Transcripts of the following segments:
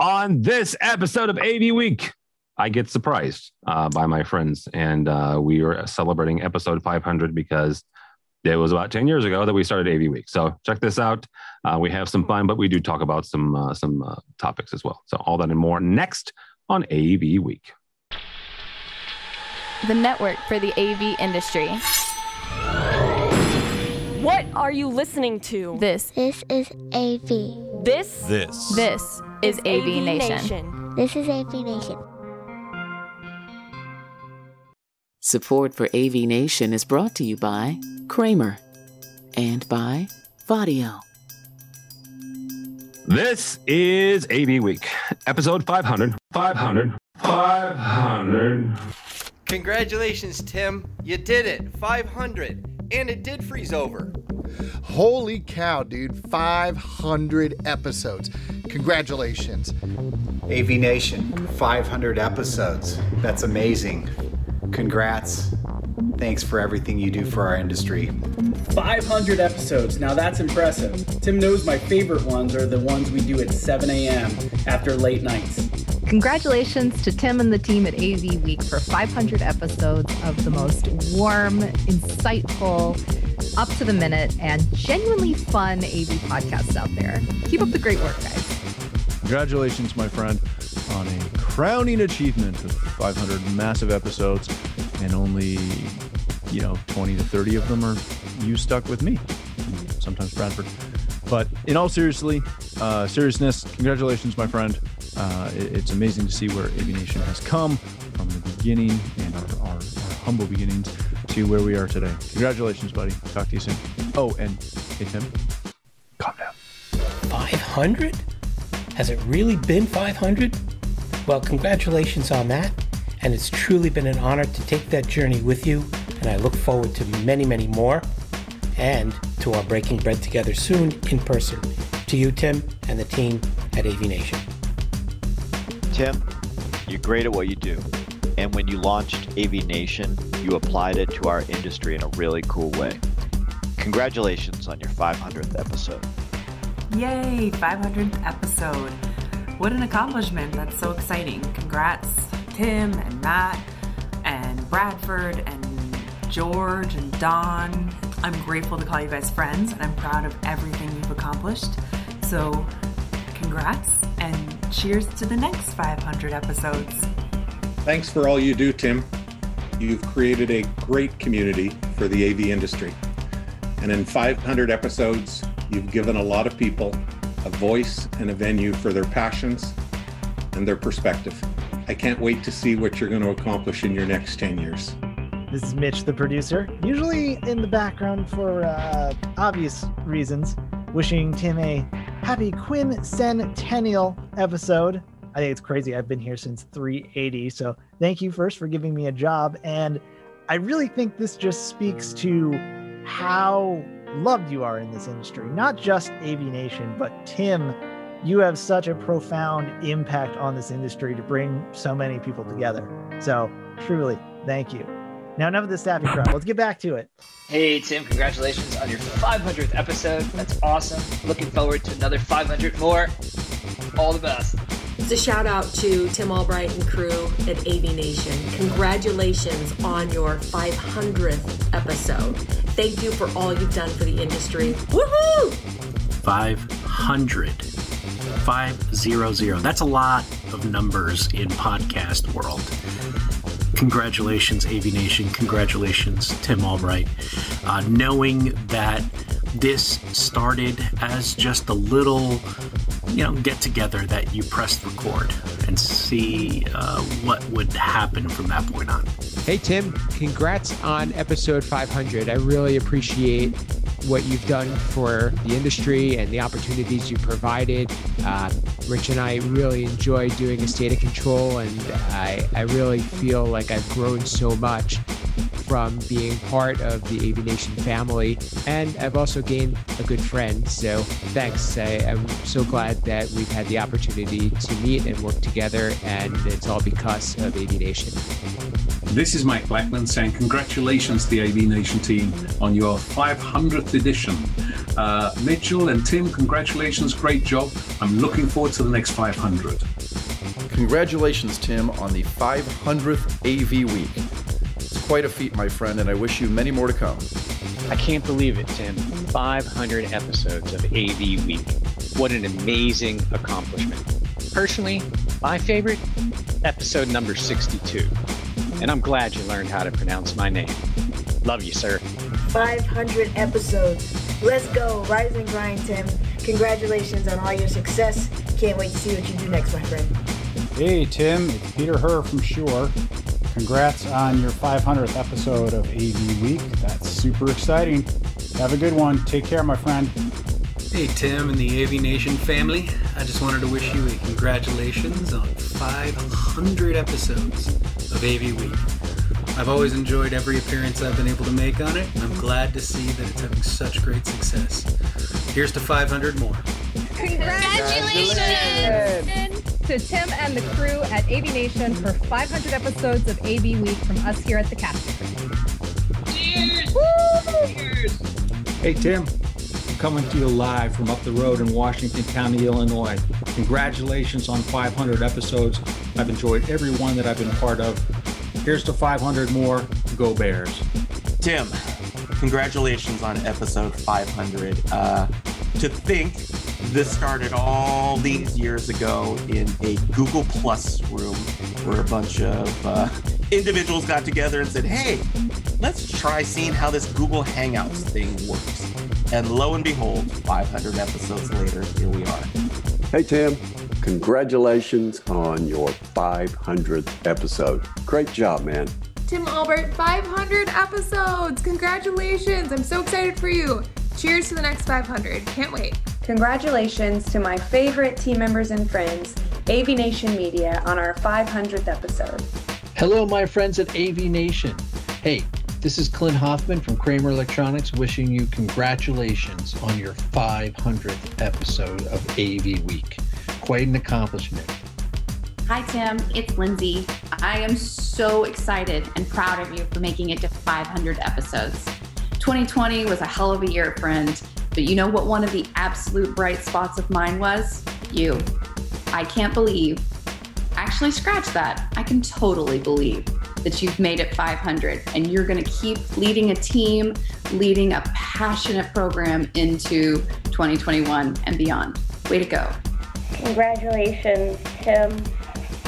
On this episode of AV Week, I get surprised uh, by my friends, and uh, we are celebrating episode 500 because it was about 10 years ago that we started AV Week. So check this out. Uh, we have some fun, but we do talk about some uh, some uh, topics as well. So all that and more next on AV Week. The network for the AV industry. What are you listening to? This This is AV. This This. this is AV, Nation. This is AV Nation. Support for AV Nation is brought to you by Kramer and by Vaddio. This is AV Week, episode 500. 500. 500. Congratulations, Tim. You did it. 500. And it did freeze over. Holy cow, dude. 500 episodes. Congratulations. AV Nation, 500 episodes. That's amazing. Congrats. Thanks for everything you do for our industry. 500 episodes. Now that's impressive. Tim knows my favorite ones are the ones we do at 7 a.m. after late nights. Congratulations to Tim and the team at AV Week for 500 episodes of the most warm, insightful, up to the minute, and genuinely fun AV podcasts out there. Keep up the great work, guys. Congratulations, my friend, on a crowning achievement of 500 massive episodes, and only, you know, 20 to 30 of them are you stuck with me. Sometimes Bradford. But in all seriously, uh, seriousness, congratulations, my friend. Uh, it- it's amazing to see where AV Nation has come from the beginning and our, our, our humble beginnings to where we are today. Congratulations, buddy. Talk to you soon. Oh, and hey, Tim, calm down. 500? Has it really been 500? Well, congratulations on that. And it's truly been an honor to take that journey with you. And I look forward to many, many more. And to our breaking bread together soon in person. To you, Tim, and the team at AV Nation. Tim, you're great at what you do. And when you launched AV Nation, you applied it to our industry in a really cool way. Congratulations on your 500th episode. Yay, 500th episode. What an accomplishment. That's so exciting. Congrats, Tim and Matt and Bradford and George and Don. I'm grateful to call you guys friends and I'm proud of everything you've accomplished. So, congrats and cheers to the next 500 episodes. Thanks for all you do, Tim. You've created a great community for the AV industry. And in 500 episodes, you've given a lot of people a voice and a venue for their passions and their perspective. I can't wait to see what you're going to accomplish in your next 10 years. This is Mitch, the producer, usually in the background for uh, obvious reasons, wishing Tim a happy quincentennial episode. I think it's crazy. I've been here since 380. So thank you first for giving me a job. And I really think this just speaks to how loved you are in this industry, not just AV Nation, but Tim. You have such a profound impact on this industry to bring so many people together. So, truly, thank you. Now, enough of the staffing crap. Let's get back to it. Hey, Tim, congratulations on your 500th episode. That's awesome. Looking forward to another 500 more. All the best. It's a shout out to Tim Albright and crew at AV Nation. Congratulations on your 500th episode. Thank you for all you've done for the industry. Woohoo! 500. 500. That's a lot of numbers in podcast world. Congratulations, AV Nation. Congratulations, Tim Albright. Uh, knowing that this started as just a little, you know, get together that you pressed record and see uh, what would happen from that point on. Hey, Tim, congrats on episode 500. I really appreciate what you've done for the industry and the opportunities you provided. Uh, Rich and I really enjoy doing a state of control, and I, I really feel like I've grown so much from being part of the AV Nation family. And I've also gained a good friend. So thanks. I, I'm so glad that we've had the opportunity to meet and work together, and it's all because of AV Nation. This is Mike Blackman saying congratulations to the AV Nation team on your 500th edition. Uh, Mitchell and Tim, congratulations. Great job. I'm looking forward to the next 500. Congratulations, Tim, on the 500th AV Week. It's quite a feat, my friend, and I wish you many more to come. I can't believe it, Tim. 500 episodes of AV Week. What an amazing accomplishment. Personally, my favorite, episode number 62. And I'm glad you learned how to pronounce my name. Love you, sir. 500 episodes. Let's go. Rise and grind, Tim. Congratulations on all your success. Can't wait to see what you do next, my friend. Hey, Tim. It's Peter Herr from Shure. Congrats on your 500th episode of AV Week. That's super exciting. Have a good one. Take care, my friend. Hey, Tim and the AV Nation family. I just wanted to wish you a congratulations on 500 episodes of AV Week. I've always enjoyed every appearance I've been able to make on it. I'm glad to see that it's having such great success. Here's to 500 more. Congratulations! To Tim and the crew at AV Nation for 500 episodes of AV Week from us here at the Cast. Cheers! Cheers! Hey, Tim. I'm coming to you live from up the road in Washington County, Illinois. Congratulations on 500 episodes. I've enjoyed every one that I've been part of. Here's to 500 more. Go Bears. Tim, congratulations on episode 500. Uh, to think this started all these years ago in a Google Plus room where a bunch of uh, individuals got together and said, hey, let's try seeing how this Google Hangouts thing works. And lo and behold, 500 episodes later, here we are. Hey, Tim. Congratulations on your 500th episode. Great job, man. Tim Albert, 500 episodes! Congratulations! I'm so excited for you. Cheers to the next 500. Can't wait. Congratulations to my favorite team members and friends, AV Nation Media, on our 500th episode. Hello, my friends at AV Nation. Hey, this is Clint Hoffman from Kramer Electronics wishing you congratulations on your 500th episode of AV Week. Quite an accomplishment. Hi, Tim. It's Lindsay. I am so excited and proud of you for making it to 500 episodes. 2020 was a hell of a year, friend. But you know what one of the absolute bright spots of mine was? You. I can't believe. Actually, scratch that. I can totally believe that you've made it 500 and you're going to keep leading a team, leading a passionate program into 2021 and beyond. Way to go. Congratulations, Tim,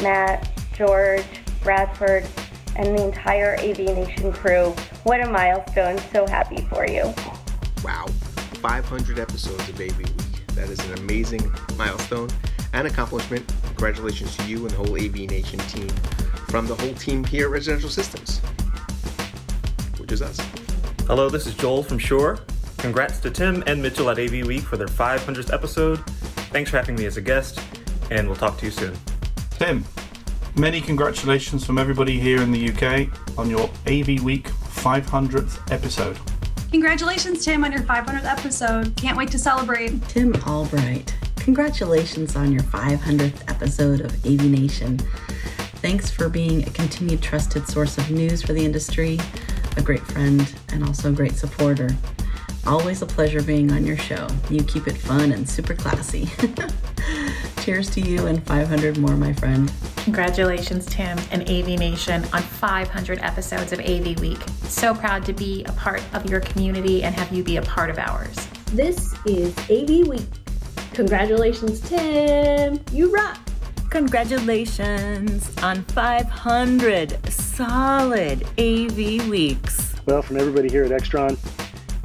Matt, George, Bradford, and the entire AV Nation crew. What a milestone. So happy for you. Wow. 500 episodes of AV Week. That is an amazing milestone and accomplishment. Congratulations to you and the whole AV Nation team from the whole team here at Residential Systems, which is us. Hello, this is Joel from Shure. Congrats to Tim and Mitchell at AV Week for their 500th episode. Thanks for having me as a guest, and we'll talk to you soon. Tim, many congratulations from everybody here in the UK on your AV Week 500th episode. Congratulations, Tim, on your 500th episode. Can't wait to celebrate. Tim Albright, congratulations on your 500th episode of AV Nation. Thanks for being a continued trusted source of news for the industry, a great friend, and also a great supporter. Always a pleasure being on your show. You keep it fun and super classy. Cheers to you and 500 more, my friend. Congratulations, Tim and AV Nation, on 500 episodes of AV Week. So proud to be a part of your community and have you be a part of ours. This is AV Week. Congratulations, Tim. You rock. Congratulations on 500 solid AV weeks. Well, from everybody here at Extron,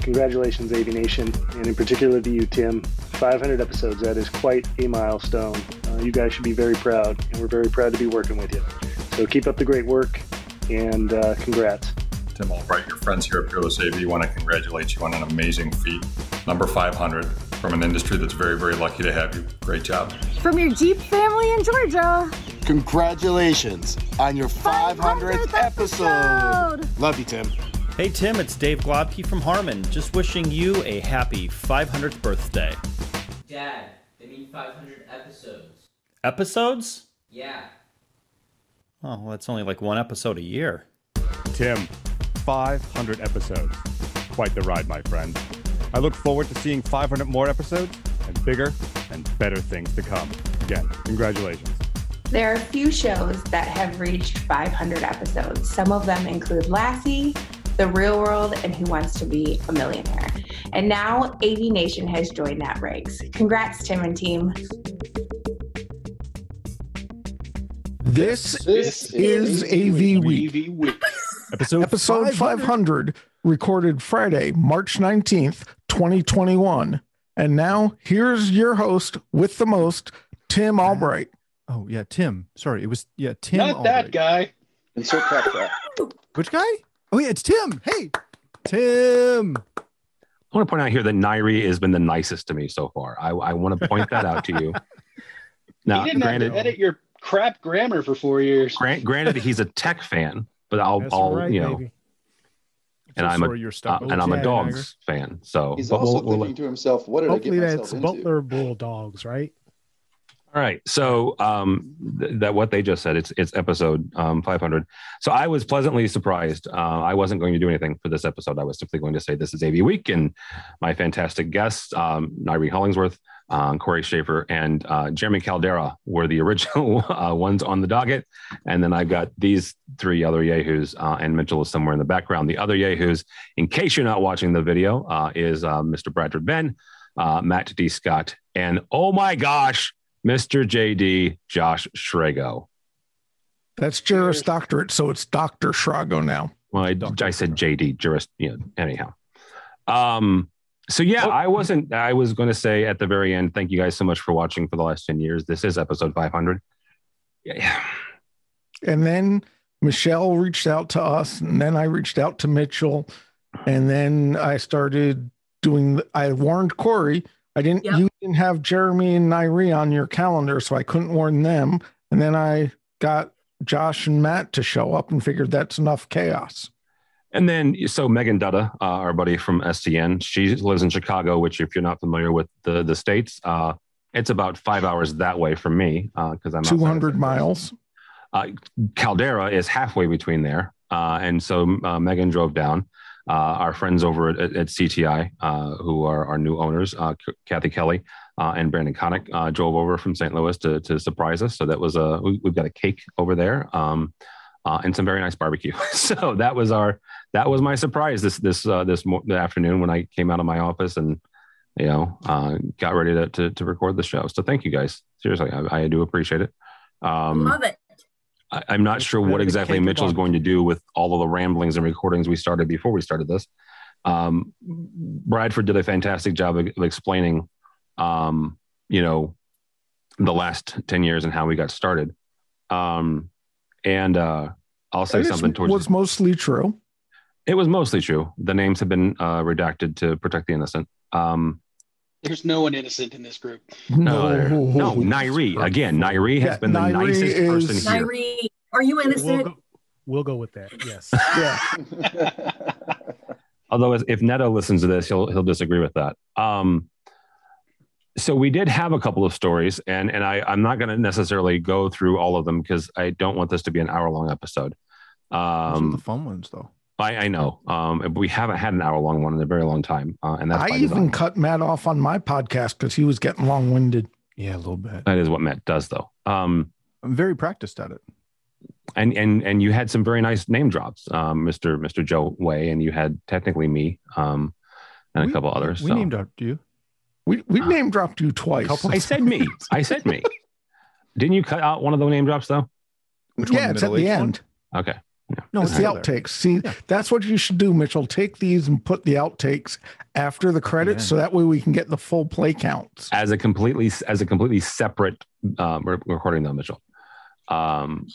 congratulations, AV Nation, and in particular to you, Tim. 500 episodes, that is quite a milestone. Uh, you guys should be very proud, and we're very proud to be working with you. So keep up the great work, and uh, congrats. Tim Albright, your friends here at Peerless AV want to congratulate you on an amazing feat. Number 500 from an industry that's very, very lucky to have you. Great job. From your Jeep family in Georgia. Congratulations on your 500th, 500th episode. episode. Love you, Tim. Hey, Tim, it's Dave Globke from Harman. Just wishing you a happy 500th birthday. Dad, they mean 500 episodes. Episodes? Yeah. Oh, well, that's only like one episode a year. Tim, 500 episodes. Quite the ride, my friend. I look forward to seeing 500 more episodes and bigger and better things to come. Again, congratulations. There are a few shows that have reached 500 episodes. Some of them include Lassie, The Real World, and Who Wants to Be a Millionaire. And now AV Nation has joined that ranks. Congrats, Tim and team. This, this is, is AV Week. AV Week. Episode, Episode 500. 500, recorded Friday, March 19th, 2021. And now here's your host with the most, Tim Albright. Oh, yeah, Tim. Sorry, it was, yeah, Tim. Not Albright. that guy. Insert clap clap. Which guy? Oh, yeah, it's Tim. Hey, Tim. I want to point out here that Nairi has been the nicest to me so far. I, I want to point that out to you. Now, he didn't granted, have to edit your crap grammar for four years. Grant, granted, he's a tech fan, but I'll, I'll right, you know, baby. and I'm a uh, and I'm a dogs fan. So he's also we'll, thinking we'll, to himself, "What did hopefully I get myself into?" Hopefully, that's Butler Bulldogs, right?" All right. So um, th- that what they just said, it's it's episode um, 500. So I was pleasantly surprised. Uh, I wasn't going to do anything for this episode. I was simply going to say this is AV Week, and my fantastic guests, um, Nairi Hollingsworth, uh, Corey Schaefer, and uh, Jeremy Caldera were the original uh, ones on the docket. And then I've got these three other yahoos, uh, and Mitchell is somewhere in the background. The other yahoos, in case you're not watching the video, uh, is Mr. Bradford Benn, Matt D. Scott, and oh my gosh Mr. JD Josh Srago. That's Juris Doctorate, so it's Dr. Srago now. Well, I, I said JD, Juris, you know, anyhow. Um, so yeah, oh. I wasn't, I was going to say at the very end, thank you guys so much for watching for the last 10 years. This is episode 500. Yeah. And then Michelle reached out to us, and then I reached out to Mitchell, and then I started doing, I warned Corey I didn't. Yep. You didn't have Jeremy and Nairi on your calendar, so I couldn't warn them. And then I got Josh and Matt to show up, and figured that's enough chaos. And then, so Megan Dutta, uh, our buddy from STN, she lives in Chicago. Which, if you're not familiar with the the states, uh, it's about five hours that way from me because uh, I'm 200 miles. Uh, Caldera is halfway between there, uh, and so uh, Megan drove down our friends over at, at CTI, uh, who are our new owners, uh, Kathy Kelly and Brandon Connick, drove over from St. Louis to, to surprise us. So that was a we, have got a cake over there. Um, uh, and some very nice barbecue. so that was our that was my surprise this this uh, this mo- afternoon when I came out of my office and you know uh, got ready to, to, to record the show. So thank you guys. Seriously, I, I do appreciate it. Um, Love it. I, am not sure what exactly Mitchell is going to do with all of the ramblings and recordings we started before we started this. Um, Bradford did a fantastic job of, of explaining, um, you know, the last 10 years and how we got started. Um, and uh, I'll say something towards It was mostly true. It was mostly true. The names have been uh, redacted to protect the innocent. Um, there's no one innocent in this group. No, no, no Nairi. Again, Nairi has yeah, been the Nairi nicest is, person here. Nairi, are you innocent? We'll go, we'll go with that. Yes. yeah. Although, if Neto listens to this, he'll he'll disagree with that. Um, so we did have a couple of stories, and and I I'm not going to necessarily go through all of them because I don't want this to be an hour long episode. Um, the fun ones, though. I, I know. Um, we haven't had an hour long one in a very long time, uh, and that's I even cut Matt off on my podcast because he was getting long winded. Yeah, a little bit. That is what Matt does, though. Um, I'm very practiced at it. And and and you had some very nice name drops, um, Mister Mister Joe Way, and you had technically me, um, and we, a couple others. We so. named dropped you. We we uh, name dropped you twice. I said me. I said me. Didn't you cut out one of the name drops though? Which yeah, it's at the end. One? Okay. Yeah. No, it's the outtakes. See, yeah. that's what you should do, Mitchell. Take these and put the outtakes after the credits, yeah. so that way we can get the full play counts as a completely as a completely separate um, recording, though, Mitchell. Um,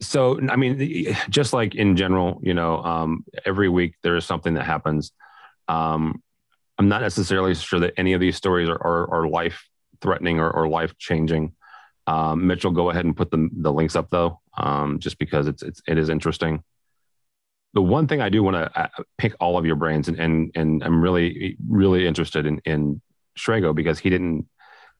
so I mean, just like in general, you know, um, every week there is something that happens. Um, I'm not necessarily sure that any of these stories are, are, are life threatening or, or life changing. Um, Mitchell, go ahead and put the, the links up though, um, just because it's, it's it is interesting. The one thing I do want to uh, pick all of your brains, and and and I'm really really interested in in Srago because he didn't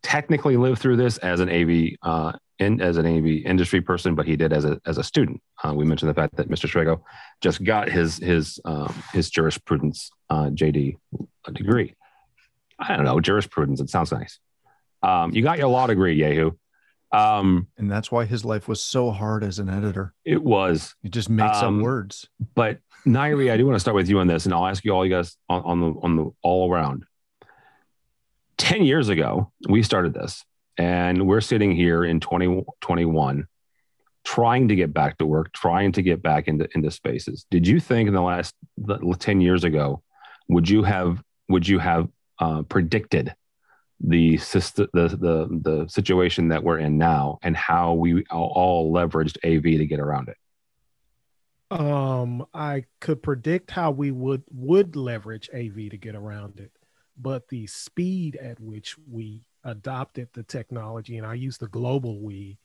technically live through this as an AV uh, in, as an AV industry person, but he did as a as a student. Uh, we mentioned the fact that Mr. Srago just got his his um, his jurisprudence uh, JD degree. I don't know jurisprudence. It sounds nice. Um, you got your law degree, Yehu. Um, and that's why his life was so hard as an editor. It was. It just makes Um, up words. But Nairi, I do want to start with you on this, and I'll ask you all you guys on, on the on the all around. Ten years ago, we started this, and we're sitting here in 2021 trying to get back to work, trying to get back into into spaces. Did you think in the last the- 10 years ago, would you have would you have uh, predicted the, syst- the the the situation that we're in now and how we all, leveraged AV to get around it? um i could predict how we would would leverage av to get around it but the speed at which we adopted the technology and i use the global we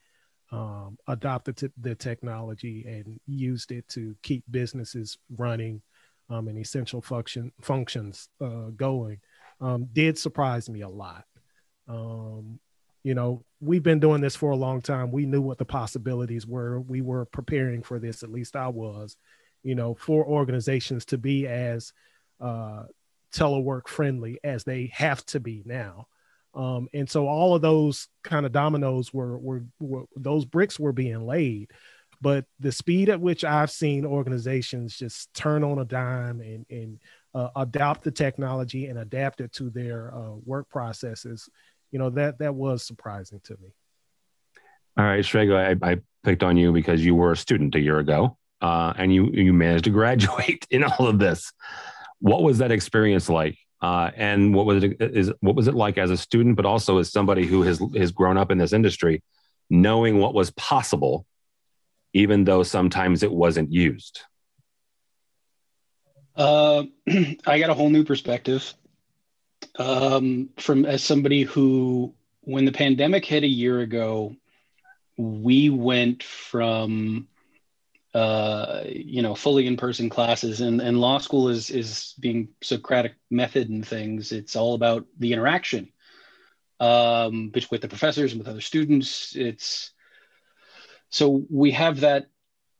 um, adopted the technology and used it to keep businesses running um, and essential function functions uh, going um, did surprise me a lot. Um, you know we've been doing this for a long time. We knew what the possibilities were. We were preparing for this at least i was you know for organizations to be as uh, telework friendly as they have to be now. Um, and so all of those kind of dominoes were, were were those bricks were being laid. But the speed at which i've seen organizations just turn on a dime and and uh, adopt the technology and adapt it to their uh, work processes you know that that was surprising to me All right, Srago, I, I picked on you because you were a student a year ago, uh, and you you managed to graduate in all of this. What was that experience like? Uh, and what was it is what was it like as a student, but also as somebody who has has grown up in this industry, knowing what was possible, even though sometimes it wasn't used. Uh, I got a whole new perspective um, from as somebody who, when the pandemic hit a year ago, we went from uh, you know fully in-person classes, and and law school is is being Socratic method and things. It's all about the interaction um, with the professors and with other students. It's so we have that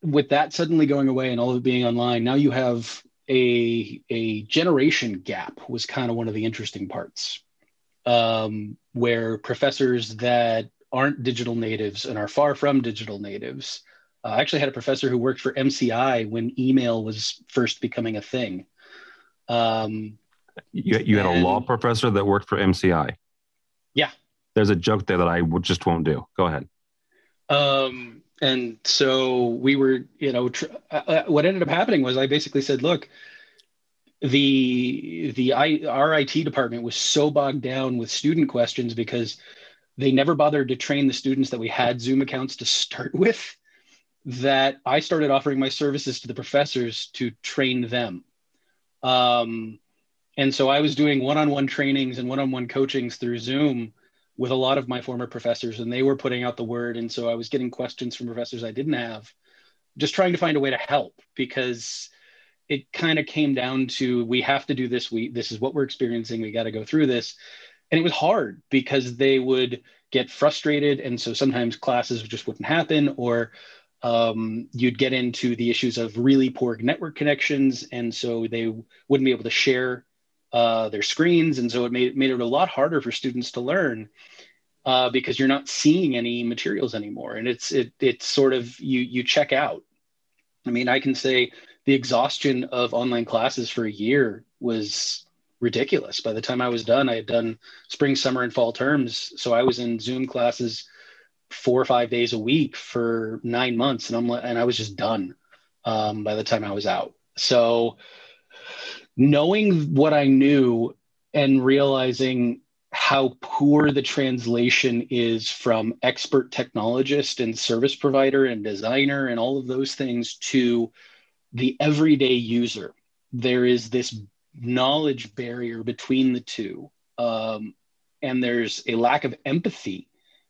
with that suddenly going away and all of it being online. Now you have a a generation gap was kind of one of the interesting parts um, where professors that aren't digital natives and are far from digital natives uh, i actually had a professor who worked for mci when email was first becoming a thing um, You, you had a law professor that worked for MCI. Yeah. There's a joke there that I would just won't do. Go ahead. Um, and so we were, you know, tr- uh, uh, what ended up happening was I basically said, look, the the I, our IT department was so bogged down with student questions because they never bothered to train the students that we had Zoom accounts to start with that I started offering my services to the professors to train them. Um, and so I was doing one-on-one trainings and one-on-one coachings through Zoom with a lot of my former professors, and they were putting out the word. And so I was getting questions from professors I didn't have, just trying to find a way to help because it kind of came down to we have to do this. We this is what we're experiencing. We got to go through this, and it was hard because they would get frustrated, and so sometimes classes just wouldn't happen, or um, you'd get into the issues of really poor network connections, and so they wouldn't be able to share uh, their screens, and so it made made it a lot harder for students to learn uh, because you're not seeing any materials anymore, and it's it it's sort of you you check out. I mean, I can say the exhaustion of online classes for a year was ridiculous. By the time I was done, I had done spring, summer, and fall terms, so I was in Zoom classes four or five days a week for nine months, and I'm and I was just done um, by the time I was out. So knowing what I knew and realizing how poor the translation is from expert technologist and service provider and designer and all of those things to the everyday user. There is this knowledge barrier between the two. Um, and there's a lack of empathy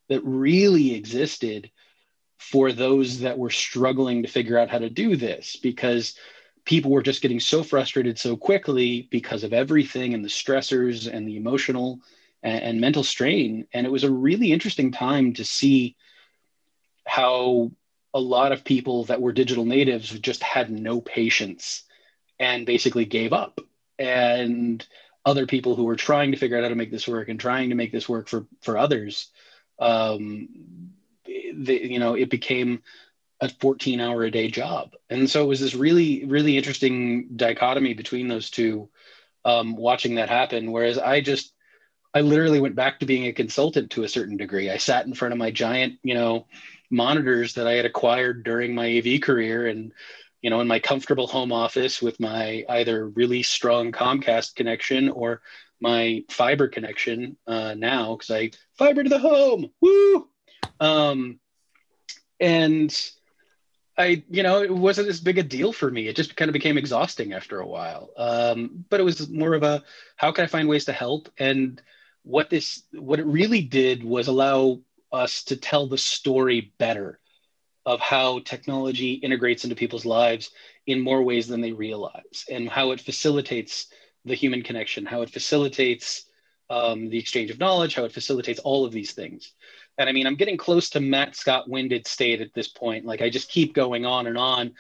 that really existed for those that were struggling to figure out how to do this because people were just getting so frustrated so quickly because of everything and the stressors and the emotional and, and mental strain. And it was a really interesting time to see how a lot of people that were digital natives just had no patience and basically gave up. And other people who were trying to figure out how to make this work and trying to make this work for for others um, the, you know it became a 14 hour a day job. And so it was this really really interesting dichotomy between those two um, watching that happen. Whereas i just i literally went back to being a consultant to a certain degree. I sat in front of my giant you know monitors that i had acquired during my av career and you know in my comfortable home office with my either really strong comcast connection or my fiber connection uh, now because i fiber to the home. Woo! Um, and I, you know, it wasn't as big a deal for me. It just kind of became exhausting after a while. Um, but it was more of a how can I find ways to help? And what this, what it really did was allow us to tell the story better of how technology integrates into people's lives in more ways than they realize, and how it facilitates the human connection, how it facilitates um, the exchange of knowledge, how it facilitates all of these things. And I mean, I'm getting close to Matt Scott winded state at this point. Like I just keep going on and on.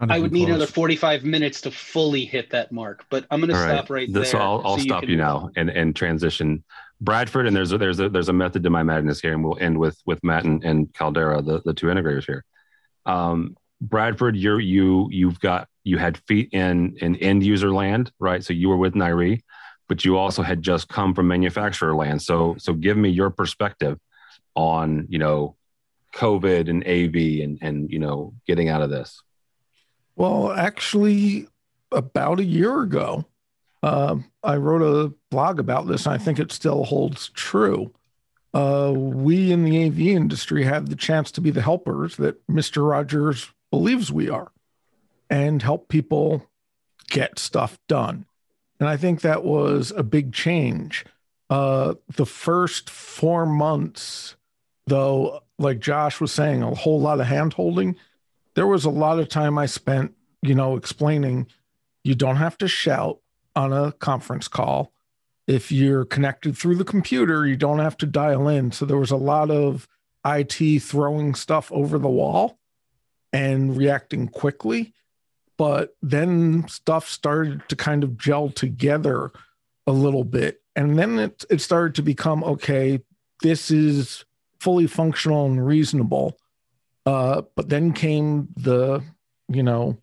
I would need close. another 45 minutes to fully hit that mark, but I'm going to stop right, there. So I'll, I'll so stop you, you now and, and transition Bradford. And there's a, there's a, there's a method to my madness here. And we'll end with, with Matt and, and Caldera, the, the two integrators here. Um, Bradford, you're, you, you've got, you had feet in, in end user land, right? So you were with NIRI, but you also had just come from manufacturer land. So, so give me your perspective on you know covid and av and and you know getting out of this? Well actually about a year ago uh, i wrote a blog about this and i think it still holds true. Uh, we in the av industry have the chance to be the helpers that mr rogers believes we are and help people get stuff done. And i think that was a big change. Uh, the first four months though, like Josh was saying, a whole lot of hand holding. There was a lot of time I spent, you know, explaining you don't have to shout on a conference call. If you're connected through the computer, you don't have to dial in. So there was a lot of IT throwing stuff over the wall and reacting quickly. But then stuff started to kind of gel together a little bit. And then it, it started to become okay, this is fully functional and reasonable. Uh, but then came the, you know,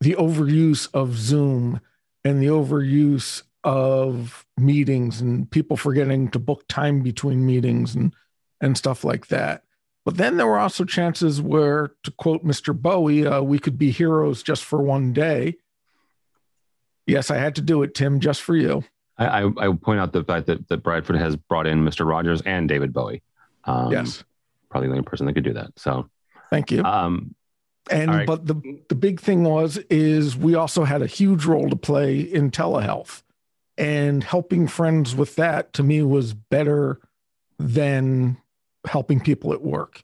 the overuse of Zoom and the overuse of meetings and people forgetting to book time between meetings and and stuff like that. But then there were also chances where, to quote Mr. Bowie, uh, we could be heroes just for one day. Yes, I had to do it, Tim, just for you. I, I, I point out the fact that, that Bradford has brought in Mr. Rogers and David Bowie. Um, yes, probably the only person that could do that. So, thank you. Um, and right. but the the big thing was is we also had a huge role to play in telehealth, and helping friends with that to me was better than helping people at work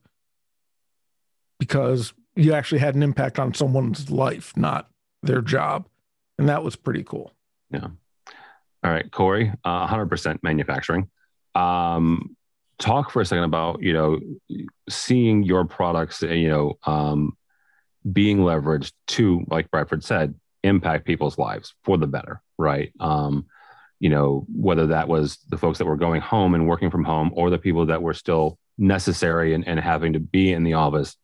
because you actually had an impact on someone's life, not their job, and that was pretty cool. Yeah. All right, Corey, uh, 100% manufacturing. Um, talk for a second about you know seeing your products you know um, being leveraged to like bradford said impact people's lives for the better right? Um, you know whether that was the folks that were going home and working from home or the people that were still necessary and, and having to be in the office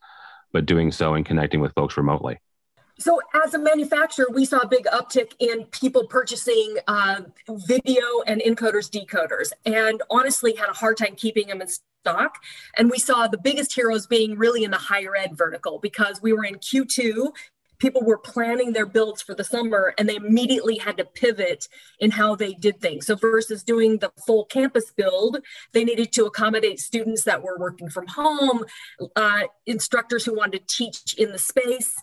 but doing so and connecting with folks remotely so, as a manufacturer, we saw a big uptick in people purchasing uh, video and encoders, decoders, and honestly had a hard time keeping them in stock. And we saw the biggest heroes being really in the higher ed vertical because we were in Q2. People were planning their builds for the summer and they immediately had to pivot in how they did things. So, versus doing the full campus build, they needed to accommodate students that were working from home, uh, instructors who wanted to teach in the space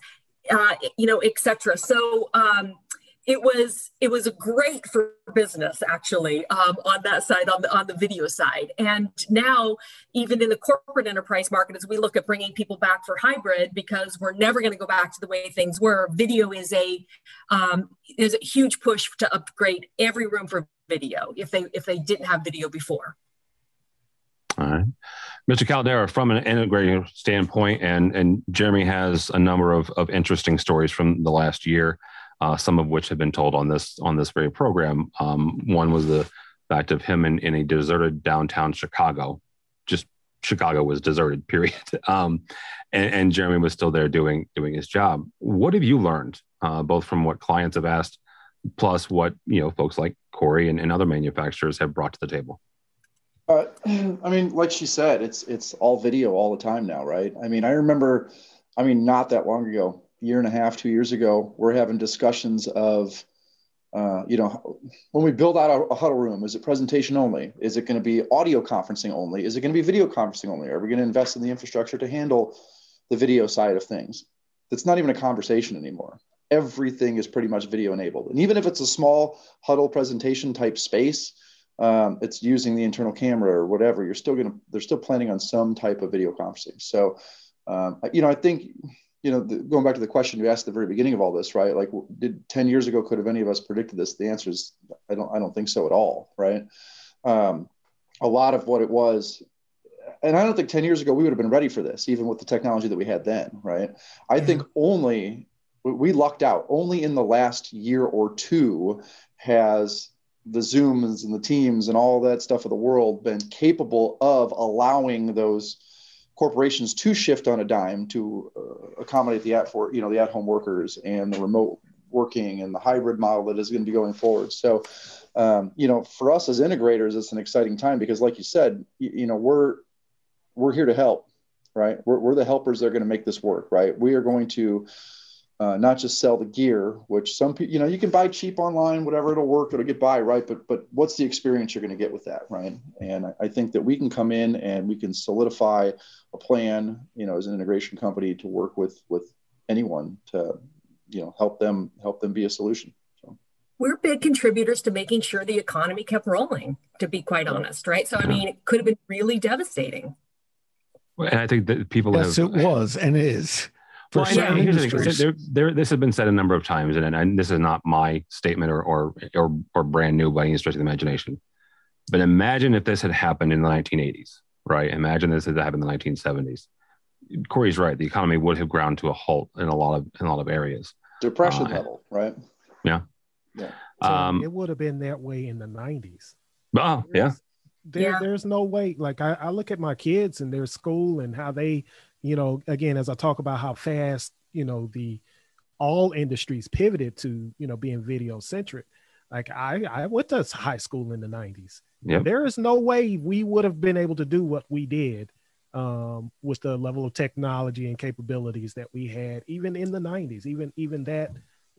uh, you know, etc. So um, it was it was great for business actually um, on that side on the on the video side and now even in the corporate enterprise market as we look at bringing people back for hybrid because we're never going to go back to the way things were video is a um, is a huge push to upgrade every room for video if they if they didn't have video before all right Mr. Caldera, from an integrating standpoint, and and Jeremy has a number of, of interesting stories from the last year. uh, some of which have been told on this on this very program. Um, one was the fact of him in, in a deserted downtown Chicago, just Chicago was deserted, period. Um, and, and, Jeremy was still there doing doing his job. What have you learned, uh, both from what clients have asked, plus what you know folks like Corey and, and other manufacturers have brought to the table? Uh, I mean, like she said, it's it's all video all the time now, right? I mean, I remember, I mean, not that long ago, year and a half, two years ago, we're having discussions of, uh, you know, when we build out a, a, huddle room, is it presentation only? Is it going to be audio conferencing only? Is it going to be video conferencing only? Are we going to invest in the infrastructure to handle the video side of things? That's not even a conversation anymore. Everything is pretty much video enabled. And even if it's a small huddle presentation type space, um, it's using the internal camera or whatever, you're still going to, they're still planning on some type of video conferencing. So, um, you know, I think you know, the, going back to the question you asked at the very beginning of all this, right? Like, did 10 years ago, could have any of us predicted this? The answer is, I don't, I don't think so at all, right? Um, a lot of what it was, and I don't think 10 years ago we would have been ready for this, even with the technology that we had then, right? I think only we lucked out. Only in the last year or two has the Zooms and the Teams and all that stuff of the world been capable of allowing those corporations to shift on a dime to uh, accommodate the at for you know the at home workers and the remote working and the hybrid model that is going to be going forward. So, um, you know, for us as integrators, it's an exciting time because, like you said, you, you know, we're we're here to help, right? We're, we're the helpers that are going to make this work, right? We are going to uh, not just sell the gear, which some people, you know, you can buy cheap online, whatever it'll work, it'll get by, right? But but what's the experience you're going to get with that, right? And I, I think that we can come in and we can solidify a plan, you know, as an integration company to work with with anyone to, you know, help them help them be a solution. So. We're big contributors to making sure the economy kept rolling. To be quite honest, right? So I mean, it could have been really devastating. And I think that people yes, have, it was and is for well, certain industries. There, there, this has been said a number of times, and, and this is not my statement or, or, or, or brand new by any stretch of the imagination. But imagine if this had happened in the 1980s, right? Imagine this had happened in the 1970s. Corey's right. The economy would have ground to a halt in a lot of in a lot of areas. Depression uh, level, right? Yeah. Yeah. So um, it would have been that way in the 90s. Oh, yeah. There, yeah. There's no way. Like I, I look at my kids and their school and how they you know, again, as I talk about how fast, you know, the all industries pivoted to, you know, being video centric. Like I, I went to high school in the 90s. Yep. There is no way we would have been able to do what we did um, with the level of technology and capabilities that we had, even in the 90s, even even that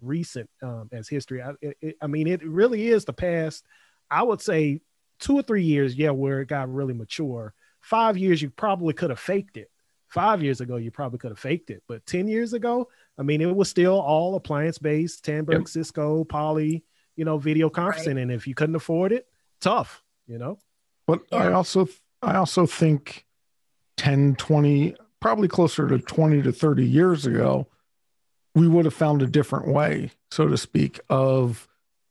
recent um, as history. I, it, I mean, it really is the past. I would say two or three years, yeah, where it got really mature. Five years, you probably could have faked it Five years ago, you probably could have faked it, but 10 years ago, I mean, it was still all appliance based, Tandberg, yep. Cisco, Poly, you know, video conferencing. Right. And if you couldn't afford it, tough, you know? But yeah. I also, I also think 10, 20, probably closer to 20 to 30 years ago, we would have found a different way, so to speak, of,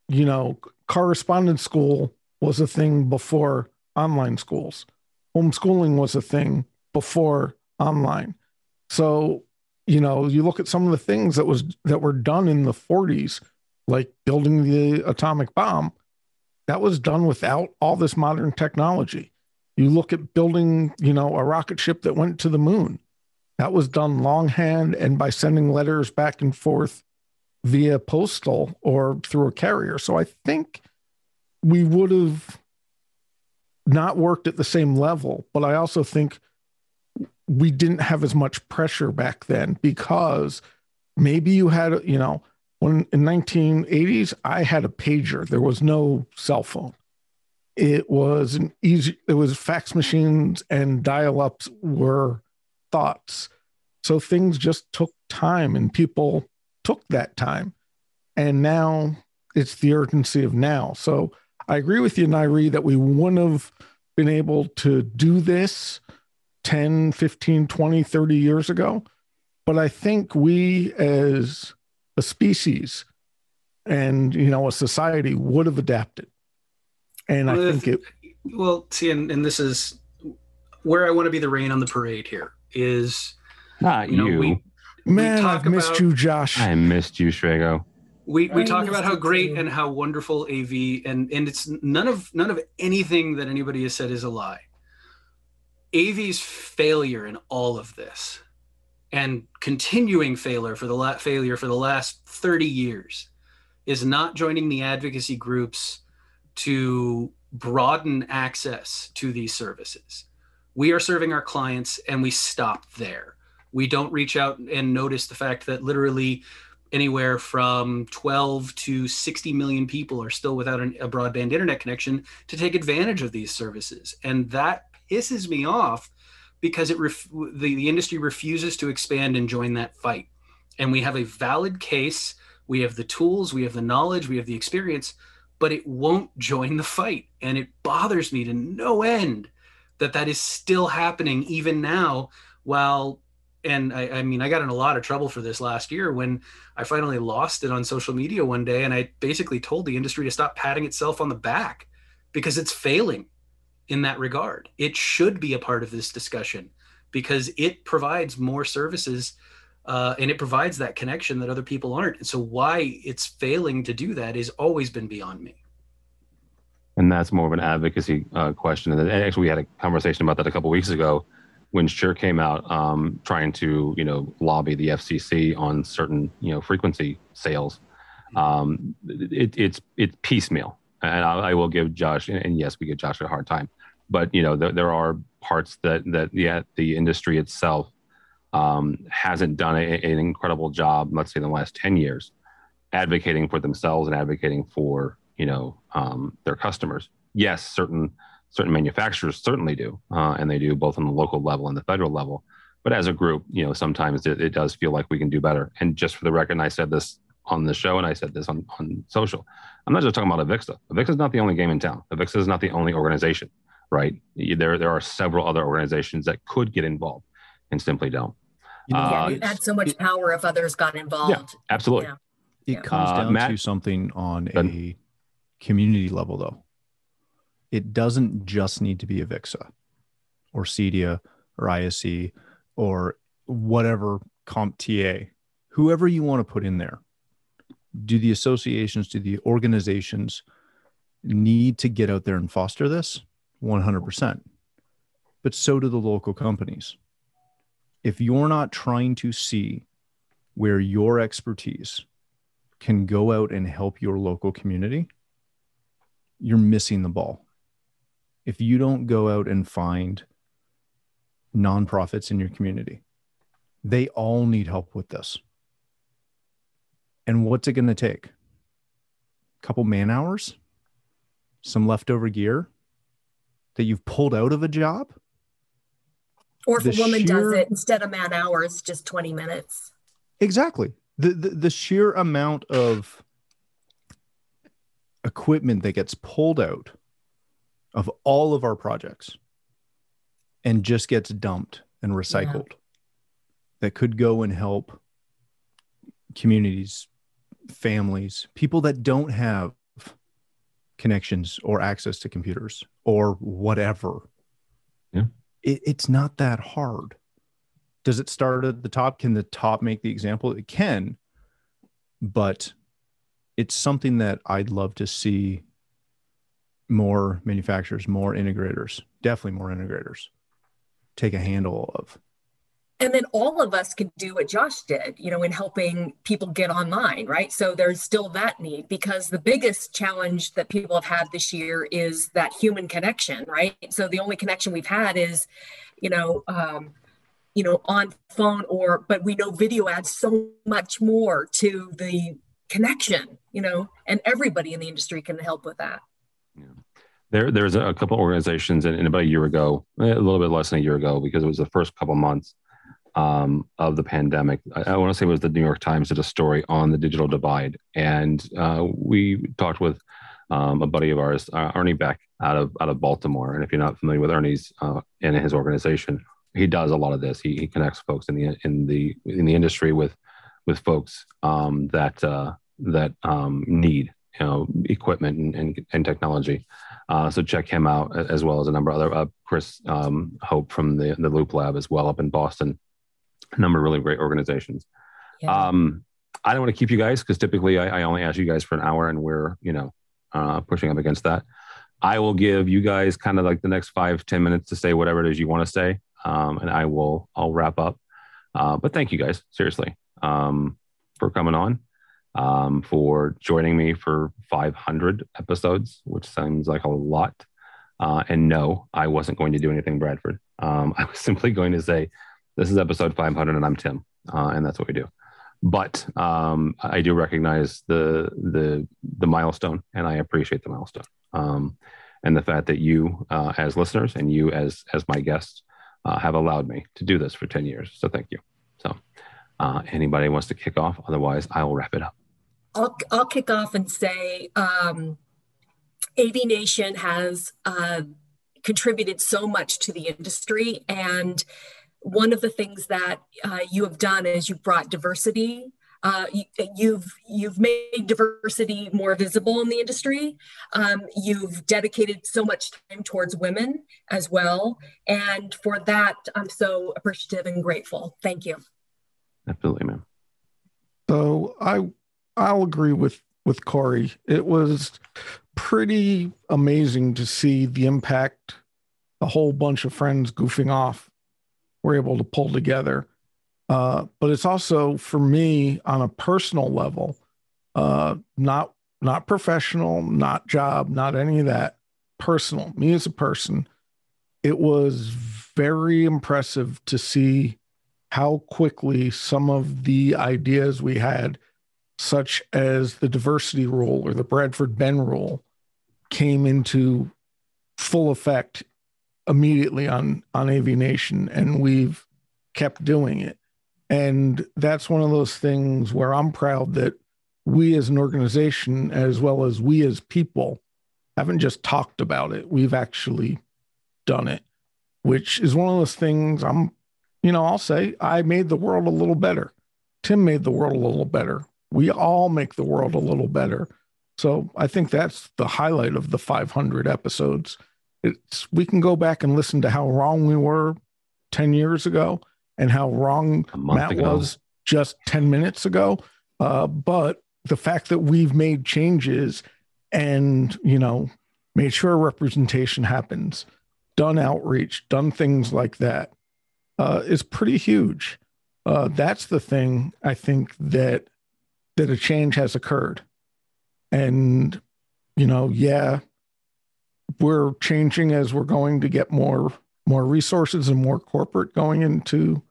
you know, correspondence school was a thing before online schools. Homeschooling was a thing before online. So, you know, you look at some of the things that was that were done in the 40s, like building the atomic bomb, that was done without all this modern technology. You look at building, you know, a rocket ship that went to the moon. That was done longhand and by sending letters back and forth via postal or through a carrier. So I think we would have not worked at the same level, but I also think we didn't have as much pressure back then because maybe you had, you know, when in 1980s, I had a pager. There was no cell phone. It was an easy, it was fax machines and dial ups were thoughts. So things just took time and people took that time. And now it's the urgency of now. So I agree with you, Nairi, that we wouldn't have been able to do this 10, 15, 20, 30 years ago. But I think we as a species and, you know, a society would have adapted. And well, I think if, it. Well, see, and, and this is where I want to be the rain on the parade here is. Not you. Know, we, Man, we I've missed about, you, Josh. I missed you, Shrego. We we I talk about how great too. and how wonderful AV and and it's none of none of anything that anybody has said is a lie. AV's failure in all of this and continuing failure for the la- failure for the last 30 years is not joining the advocacy groups to broaden access to these services. We are serving our clients and we stop there. We don't reach out and notice the fact that literally anywhere from 12 to 60 million people are still without an, a broadband internet connection to take advantage of these services. And that pisses me off because it ref- the, the industry refuses to expand and join that fight. And we have a valid case. We have the tools, we have the knowledge, we have the experience, but it won't join the fight. And it bothers me to no end that that is still happening even now while and I, I mean i got in a lot of trouble for this last year when i finally lost it on social media one day and i basically told the industry to stop patting itself on the back because it's failing in that regard. It should be a part of this discussion because it provides more services uh, and it provides that connection that other people aren't. And so why it's failing to do that has always been beyond me. And that's more of an advocacy uh, question. And actually, we had a conversation about that a couple weeks ago when Shure came out um, trying to, you know, lobby the FCC on certain, you know, frequency sales. Um, it, it's it's piecemeal, and I, I will give Josh, and yes, we give Josh a hard time, but you know, there, there are parts that that yeah, the industry itself um, hasn't done a, an incredible job. Let's say in the last ten years, advocating for themselves and advocating for you know um, their customers. Yes, certain certain manufacturers certainly do, uh, and they do both on the local level and the federal level. But as a group, you know, sometimes it, it does feel like we can do better. And just for the record, I said this on the show, and I said this on on social. I'm not just talking about Avixa. Avixa is not the only game in town. Avixa is not the only organization, right? There there are several other organizations that could get involved and simply don't. yeah, Uh, we've had so much power if others got involved. Yeah, absolutely. Yeah. It comes Uh, down Matt- to something on a community level, though. It doesn't just need to be Avixa or CEDIA or ISC or whatever CompTIA, whoever you want to put in there. Do the associations, do the organizations need to get out there and foster this? 100%. But so do the local companies. If you're not trying to see where your expertise can go out and help your local community, you're missing the ball. If you don't go out and find nonprofits in your community, they all need help with this. And what's it going to take? A couple man hours? Some leftover gear that you've pulled out of a job? Or if The a woman does it instead of man hours, just 20 minutes. Exactly. The, the the sheer amount of equipment that gets pulled out of all of our projects and just gets dumped and recycled that could go and help communities, families, people that don't have connections or access to computers or whatever. Yeah. It, it's not that hard. Does it start at the top? Can the top make the example? It can, but it's something that I'd love to see more manufacturers, more integrators, definitely more integrators take a handle of. And then all of us can do what Josh did, you know, in helping people get online, right? So there's still that need because the biggest challenge that people have had this year is that human connection, right? So the only connection we've had is, you know, um, you know, on phone or, but we know video adds so much more to the connection, you know, and everybody in the industry can help with that. Yeah. There, there's a couple organizations, and, and about a year ago, a little bit less than a year ago, because it was the first couple months um, of the pandemic. I, I want to say it was the New York Times did a story on the digital divide, and uh, we talked with um, a buddy of ours, uh, Ernie Beck, out of out of Baltimore. And if you're not familiar with Ernie's uh, and his organization, he does a lot of this. He, he connects folks in the in the in the industry with with folks um, that uh, that um, need you know equipment and, and, and technology. Uh, so check him out as well as a number of other uh, Chris um, Hope from the the Loop Lab as well up in Boston. A number of really great organizations. Um, I don't want to keep you guys because typically I, I, only ask you guys for an hour, and we're you know uh, pushing up against that. I will give you guys kind of like the next five ten minutes to say whatever it is you want to say, um, and I will I'll wrap up. Uh, but thank you guys seriously um, for coming on, um, for joining me for 500 episodes, which sounds like a lot. Uh, and no, I wasn't going to do anything, Bradford. Um, I was simply going to say, this is episode 500, and I'm Tim, uh, and that's what we do. But um, I do recognize the the the milestone, and I appreciate the milestone, um, and the fact that you, uh, as listeners, and you as as my guests, uh, have allowed me to do this for 10 years. So thank you. So, uh, anybody wants to kick off? Otherwise, I will wrap it up. I'll I'll kick off and say. Um, AV Nation has uh, contributed so much to the industry. And one of the things that uh, you have done is you've brought diversity. Uh, you, have you've, you've made diversity more visible in the industry. Um, you've dedicated so much time towards women as well, and for that, I'm so appreciative and grateful. Thank you. Absolutely, ma'am. So I I'll agree with with Corey. It was pretty amazing to see the impact a whole bunch of friends goofing off were able to pull together. Uh, but it's also for me on a personal level, uh, not not professional, not job, not any of that. Personal, me as a person, it was very impressive to see how quickly some of the ideas we had such as the diversity rule or the Bradford Benn rule, came into full effect immediately on on AV Nation, and we've kept doing it. And that's one of those things where I'm proud that we as an organization, as well as we as people, haven't just talked about it. We've actually done it, which is one of those things I'm, you know, I'll say I made the world a little better. Tim made the world a little better we all make the world a little better. So I think that's the highlight of the 500 episodes. It's we can go back and listen to how wrong we were 10 years ago and how wrong Matt ago. was just 10 minutes ago. Uh, but the fact that we've made changes and, you know, made sure representation happens, done outreach, done things like that, uh, is pretty huge. Uh, that's the thing I think that that a change has occurred. And, you know, yeah, we're changing as we're going to get more more resources and more corporate going into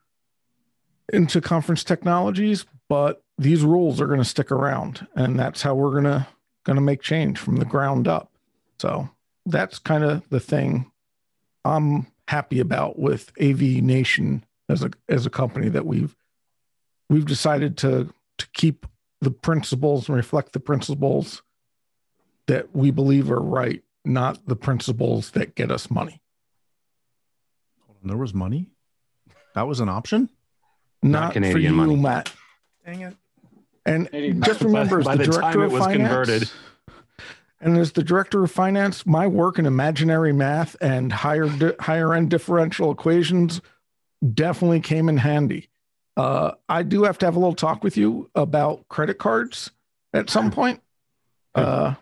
into conference technologies, but these rules are going to stick around and that's how we're going to going to make change from the ground up. So, that's kind of the thing I'm happy about with AV Nation as a as a company that we've we've decided to to keep the principles and reflect the principles that we believe are right, not the principles that get us money. There was money. That was an option. Not, not for you, money. Matt. Dang it. And Canadian just remember, by, as the, the director of finance, converted. and as the director of finance, my work in imaginary math and higher higher end differential equations definitely came in handy. Uh, I do have to have a little talk with you about credit cards at some point. Uh,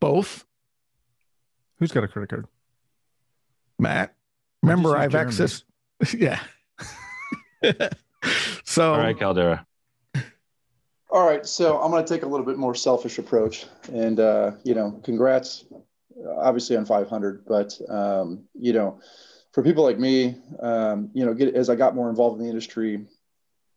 both. Who's got a credit card? Matt. Remember, I've access. yeah. so. All right, Caldera. All right, so I'm going to take a little bit more selfish approach, and uh, you know, congrats, obviously on 500, but um, you know, for people like me, um, you know, get, as I got more involved in the industry,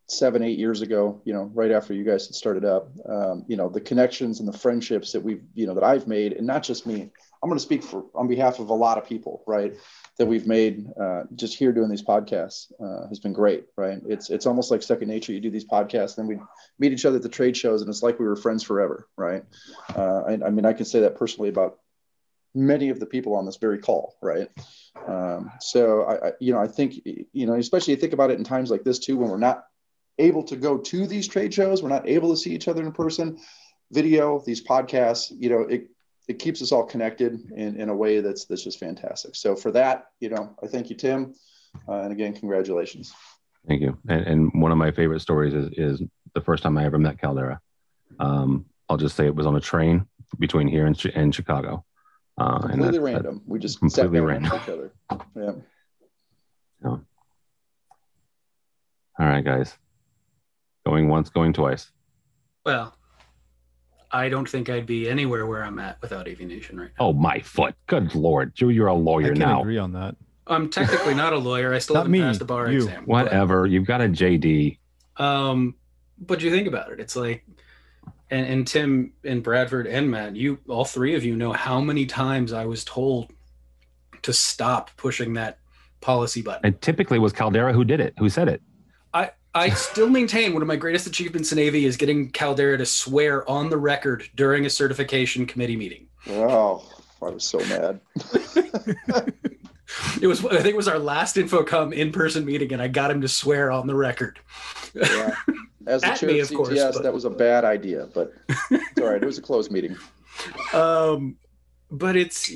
seven, eight years ago, you know, right after you guys had started up, um, you know, the connections and the friendships that we've, you know, that I've made, and not just me, I'm going to speak for on behalf of a lot of people, right, that we've made uh, just here doing these podcasts uh, has been great, right? It's it's almost like second nature. You do these podcasts, then we meet each other at the trade shows, and it's like we were friends forever, right? Uh, I, I mean, I can say that personally about many of the people on this very call, right? Um, so I, I, you know, I think, you know, especially you think about it in times like this too, when we're not able to go to these trade shows. We're not able to see each other in person. Video, these podcasts, you know, it it keeps us all connected in, in a way that's that's just fantastic. So for that, you know, I thank you, Tim, uh, and again, congratulations. Thank you. And, and one of my favorite stories is is the first time I ever met Caldera. Um, I'll just say it was on a train between here and, and Chicago. Uh, completely that, random. we just completely random. each other. Yeah. yeah. All right, guys. Going once, going twice. Well, I don't think I'd be anywhere where I'm at without AV Nation right now. Oh my foot! Good lord, Joe, you're a lawyer now. I can now. agree on that. I'm technically not a lawyer. I still Not haven't me, passed the bar you. exam. Whatever. You've got a JD. Um, but you think about it, it's like, and, and Tim and Bradford and Matt, you all three of you know how many times I was told to stop pushing that policy button. And typically, it was Caldera who did it, who said it. I I still maintain one of my greatest achievements in AV is getting Caldera to swear on the record during a certification committee meeting. Oh, I was so mad. It was I think it was our last InfoComm in-person meeting, and I got him to swear on the record. Yeah. As the chair me, of of course, CTS, but- that was a bad idea, but it's all right. It was a closed meeting. um, but it's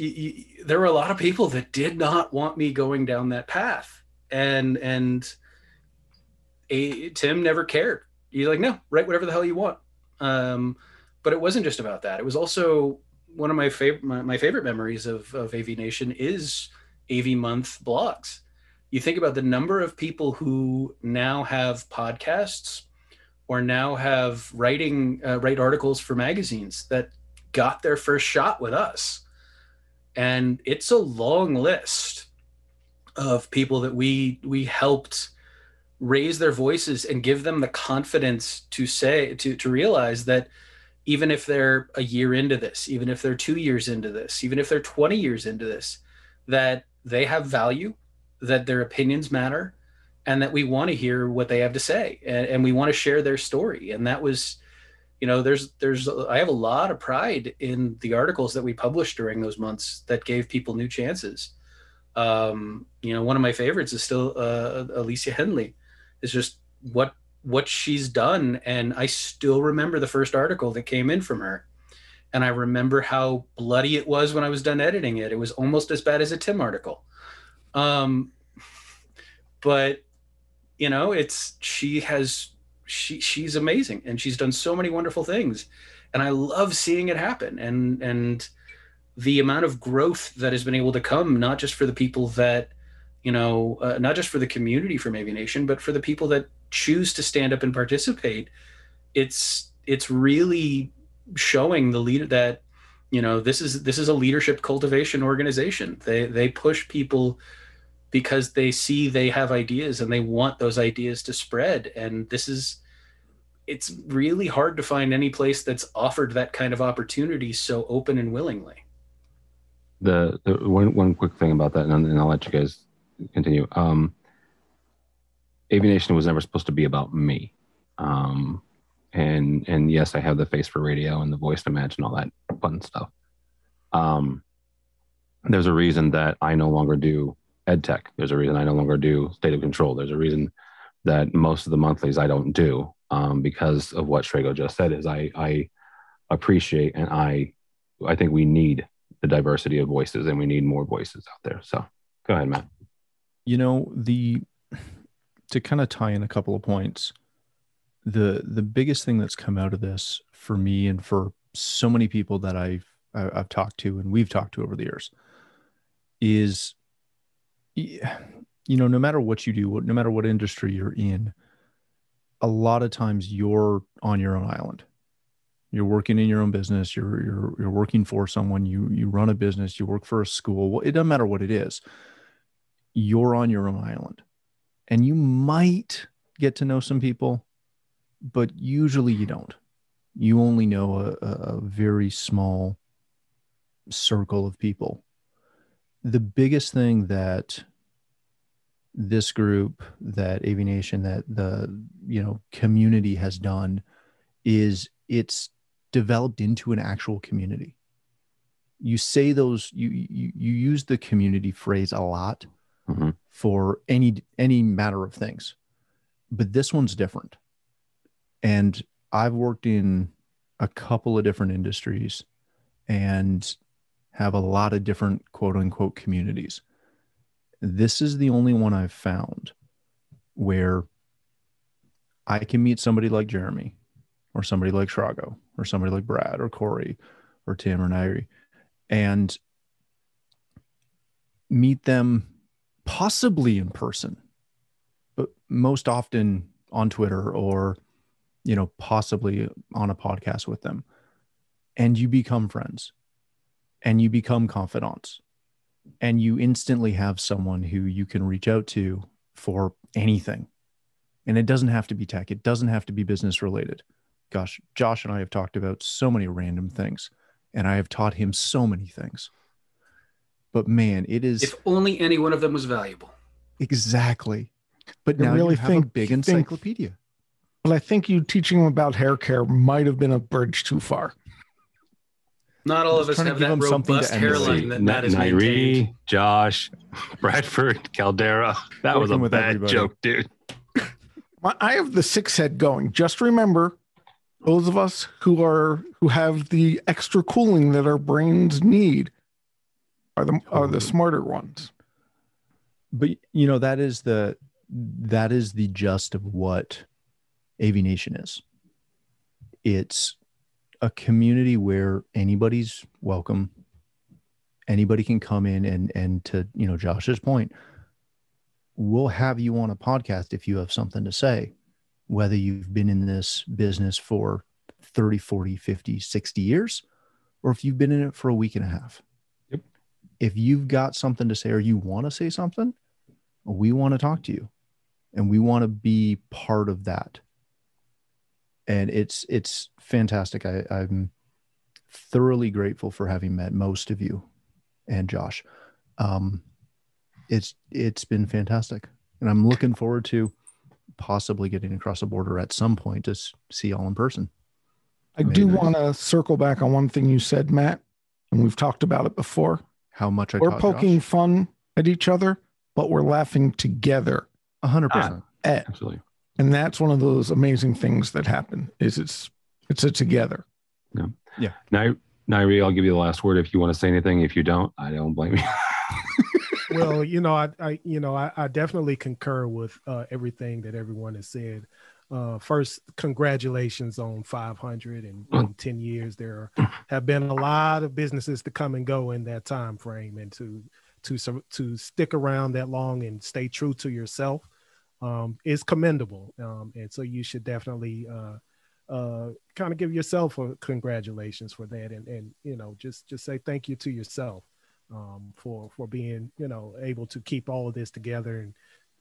there were a lot of people that did not want me going down that path, and and a, Tim never cared. He's like, no, write whatever the hell you want. Um, but it wasn't just about that. It was also one of my favorite my, my favorite memories of of AV Nation is AV Month blogs. You think about the number of people who now have podcasts or now have writing uh, write articles for magazines that got their first shot with us and it's a long list of people that we we helped raise their voices and give them the confidence to say to to realize that even if they're a year into this even if they're 2 years into this even if they're 20 years into this that they have value that their opinions matter and that we want to hear what they have to say and, and we want to share their story. And that was you know there's there's i have a lot of pride in the articles that we published during those months that gave people new chances. Um you know one of my favorites is still uh alicia henley it's just what what she's done. And i still remember the first article that came in from her. And i remember how bloody it was when i was done editing it. It was almost as bad as a tim article. Um but you know it's she has she she's amazing and she's done so many wonderful things. And i love seeing it happen. And and the amount of growth that has been able to come not just for the people that you know uh, not just for the community from AV Nation but for the people that choose to stand up and participate it's it's really showing the leader that you know this is this is a leadership cultivation organization. They they push people because they see they have ideas and they want those ideas to spread. And this is it's really hard to find any place that's offered that kind of opportunity so open and willingly. The, the one one quick thing about that, and, and I'll let you guys continue. Um, AV Nation was never supposed to be about me, um, and and yes, I have the face for radio and the voice to match and all that fun stuff. Um, there's a reason that I no longer do ed tech. There's a reason I no longer do state of control. There's a reason that most of the monthlies I don't do um, because of what Srago just said. Is I I appreciate and I I think we need the diversity of voices and we need more voices out there. So go ahead, Matt. You know the to kind of tie in a couple of points the the biggest thing that's come out of this for me and for so many people that i've i've talked to and we've talked to over the years is you know no matter what you do no matter what industry you're in a lot of times you're on your own island. You're working in your own business. You're you're you're working for someone. You you run a business. You work for a school. It doesn't matter what it is you're on your own island. And you might get to know some people but usually you don't. You only know a, a very small circle of people. The biggest thing that this group that AV Nation that the you know community has done is it's developed into an actual community. You say those you you, you use the community phrase a lot Mhm. for any any matter of things but this one's different and i've worked in a couple of different industries and have a lot of different quote unquote communities this is the only one i've found where I can meet somebody like Jeremy or somebody like Srago or somebody like Brad or Corey or Tim or Nyere and meet them possibly in person, but most often on Twitter or, you know, possibly on a podcast with them. And you become friends and you become confidants and you instantly have someone who you can reach out to for anything. And it doesn't have to be tech, it doesn't have to be business related. Gosh, Josh and I have talked about so many random things, and I have taught him so many things. But man, it is If only any one of them was valuable. exactly. But I now really you have a think- big think- encyclopedia. But I think you teaching them about hair care might have been a bridge too far. Not all of us have that them something robust hairline that Matt has maintained. Nyere, Josh, Bradford, Caldera. That was a with bad everybody. joke, dude. My- I have the six head going. Just remember, those of us who are who have the extra cooling that our brains need are the are the oh. smarter ones. but you know that is the that is the gist of what AV Nation is. It's a community where anybody's welcome. Anybody can come in and and to you know Josh's point, we'll have you on a podcast if you have something to say, whether you've been in this business for 30, 40, 50, 60 years, or if you've been in it for a week and a half. If you've got something to say or you want to say something, we want to talk to you and we want to be part of that. And it's it's fantastic. I, i'm thoroughly grateful for having met most of you and josh. Um it's it's been fantastic. And i'm looking forward to possibly getting across the border at some point to see y'all in person. I do want to circle back on one thing you said, Matt, and we've talked about it before. How much i we're poking Josh. fun at each other, but we're laughing together. a hundred percent Absolutely. and that's one of those amazing things that happen. Is it's it's a together. Nai- Nyere, I'll give you the last word if you want to say anything. If you don't, I don't blame you. well, you know, I, I you know, I, I definitely concur with uh, everything that everyone has said. Uh, first, congratulations on 500 and in 10 years. There have been a lot of businesses to come and go in that time frame, and to to to stick around that long and stay true to yourself um, is commendable. Um, and so you should definitely uh, uh, kind of give yourself a congratulations for that, and and you know, just just say thank you to yourself um, for for being you know able to keep all of this together and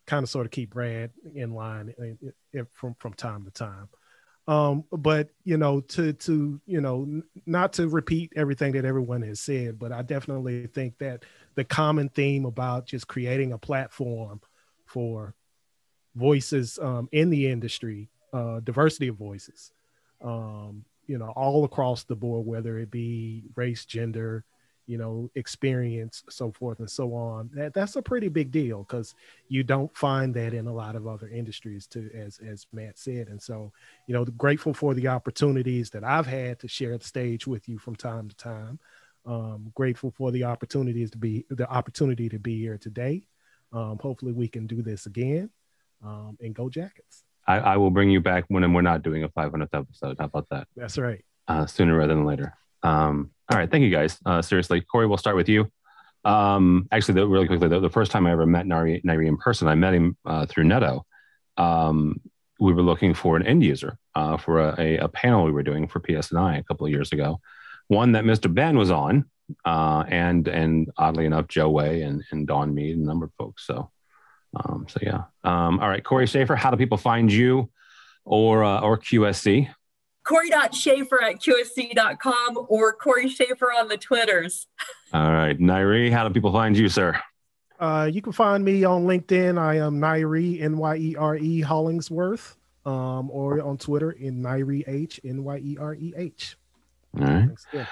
kind of sort of keep Brad in line uh, uh, from from time to time. Um, but you know, to to you know, not to repeat everything that everyone has said, but I definitely think that the common theme about just creating a platform for voices um, in the industry, uh, diversity of voices, um, you know, all across the board, whether it be race, gender, you know, experience, so forth and so on. That that's a pretty big deal because you don't find that in a lot of other industries, too, as as Matt said. And so, you know, grateful for the opportunities that I've had to share the stage with you from time to time. Um, grateful for the opportunities to be the opportunity to be here today. Um, hopefully, we can do this again. Um, and go Jackets. I, I will bring you back when we're not doing a 500th episode. How about that? That's right. Uh, sooner rather than later. Um, all right. Thank you guys. Uh, seriously, Corey, we'll start with you. Um, actually, the, really quickly, the, the first time I ever met Nyere, Nyere in person, I met him uh, through Neto. Um, we were looking for an end user uh, for a, a, a panel we were doing for PSNI a couple of years ago. One that Mr. Benn was on, uh, and and oddly enough, Joe Way and, and Don Mead and a number of folks. So, um, so yeah. Um, all right, Corey Schaefer, how do people find you or uh, or QSC? Corey.Schaefer at QSC.com or Corey Schaefer on the Twitters. All right, Nyere, how do people find you, sir? Uh, you can find me on LinkedIn. I am Nyere, N Y E R E Hollingsworth, um, or on Twitter in Nyere H, N Y E R E H. All right. Thanks again.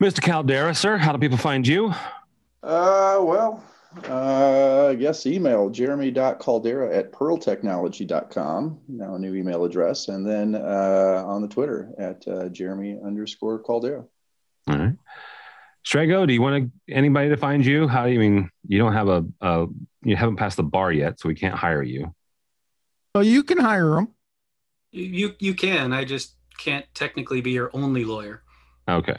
Mr. Caldera, sir, how do people find you? Uh, well, uh, I guess email jeremy.caldera at pearltechnology.com. Now a new email address. And then uh, on the Twitter at uh, jeremy underscore caldera. All right. Srago, do you want to, anybody to find you? How do you I mean? You don't have a, a, you haven't passed the bar yet, so we can't hire you. So you can hire them. You you can. I just can't technically be your only lawyer. Okay.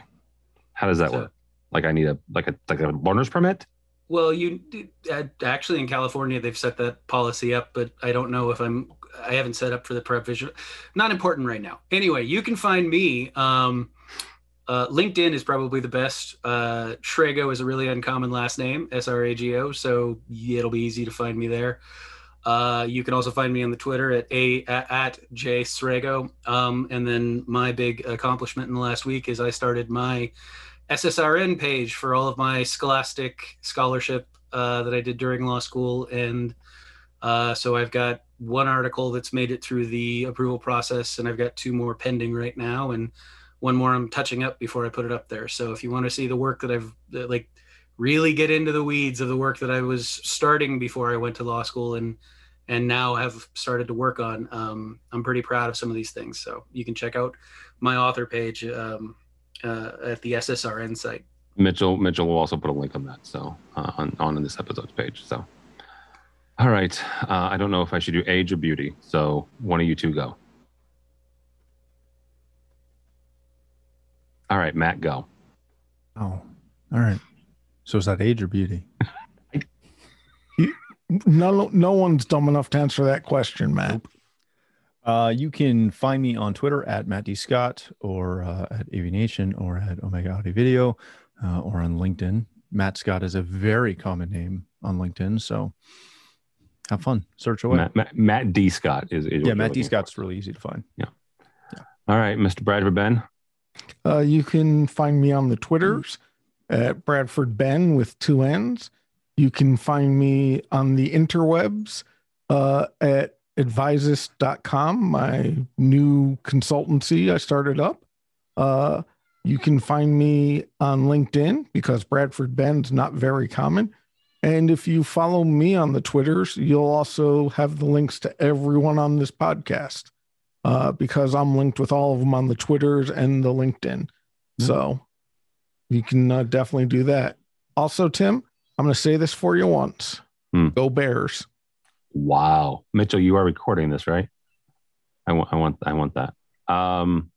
How does that So- work? Like I need a like a like a learner's permit? Well, you uh, actually in California they've set that policy up, but I don't know if I'm. I haven't set up for the prep provision. Not important right now. Anyway, you can find me. Um, uh, LinkedIn is probably the best. Uh, Srago is a really uncommon last name, S R A G O, so it'll be easy to find me there. Uh, you can also find me on the Twitter at a at, j Srago. Um, and then my big accomplishment in the last week is I started my SSRN page for all of my scholastic scholarship uh, that I did during law school, and uh, so I've got one article that's made it through the approval process, and I've got two more pending right now, and one more I'm touching up before I put it up there. So if you want to see the work that I've that, like really get into the weeds of the work that I was starting before I went to law school and and now have started to work on, um, I'm pretty proud of some of these things. So you can check out my author page um, uh, at the SSRN site. Mitchell Mitchell will also put a link on that. So uh, on on this episode's page. So all right. Uh, I don't know if I should do age or beauty. So one of you two go. All right, Matt, go. Oh, all right. So is that age or beauty? No, no one's dumb enough to answer that question, Matt. Uh, you can find me on Twitter at Matt D. Scott or uh, at AV Nation or at Omega Audio Video uh, or on LinkedIn. Matt Scott is a very common name on LinkedIn. So have fun. Search away. Matt, Matt, Matt D. Scott is, is yeah, Matt D. looking for. Scott's really easy to find. Yeah. All right, Mr. Bradford Benn. Uh, you can find me on the Twitters at Bradford Benn with two N's. You can find me on the interwebs uh, at advisus.com, my new consultancy I started up. Uh, you can find me on LinkedIn because Bradford Benn's not very common. And if you follow me on the Twitters, you'll also have the links to everyone on this podcast uh, because I'm linked with all of them on the Twitters and the LinkedIn. So you can uh, definitely do that. Also, Tim, I'm going to say this for you once Go Bears. Wow, Mitchell, you are recording this, right? I want, I want, I want that. Um,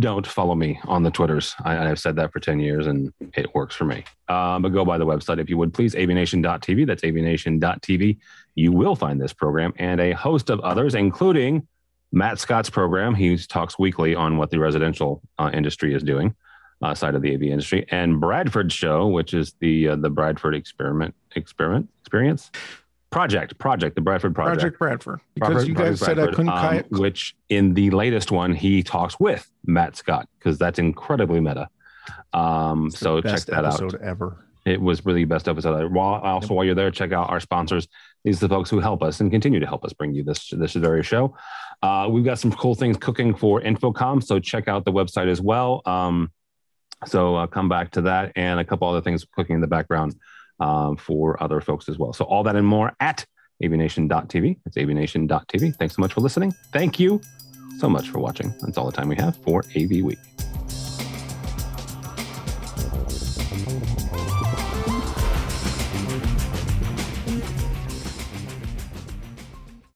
don't follow me on the Twitters. I, I've said that for 10 years and it works for me. Um, but go by the website if you would please, avnation.tv. That's avnation.tv. You will find this program and a host of others, including Matt Scott's program. He talks weekly on what the residential uh, industry is doing, uh, side of the AV industry, and Bradford show, which is the uh, the Bradford experiment experiment experience project project the Bradford project. Project Bradford. Because Robert- you guys said I couldn't um, which in the latest one he talks with Matt Scott because that's incredibly meta. Um, so check Best that episode out. ever. It was really the best episode. While also while you're there, check out our sponsors. These are the folks who help us and continue to help us bring you this this very show. Uh, we've got some cool things cooking for InfoComm, so check out the website as well. Um, so uh, come back to that and a couple other things cooking in the background um, for other folks as well. So all that and more at avnation.tv. It's avnation.tv. Thanks so much for listening. Thank you so much for watching. That's all the time we have for AV Week.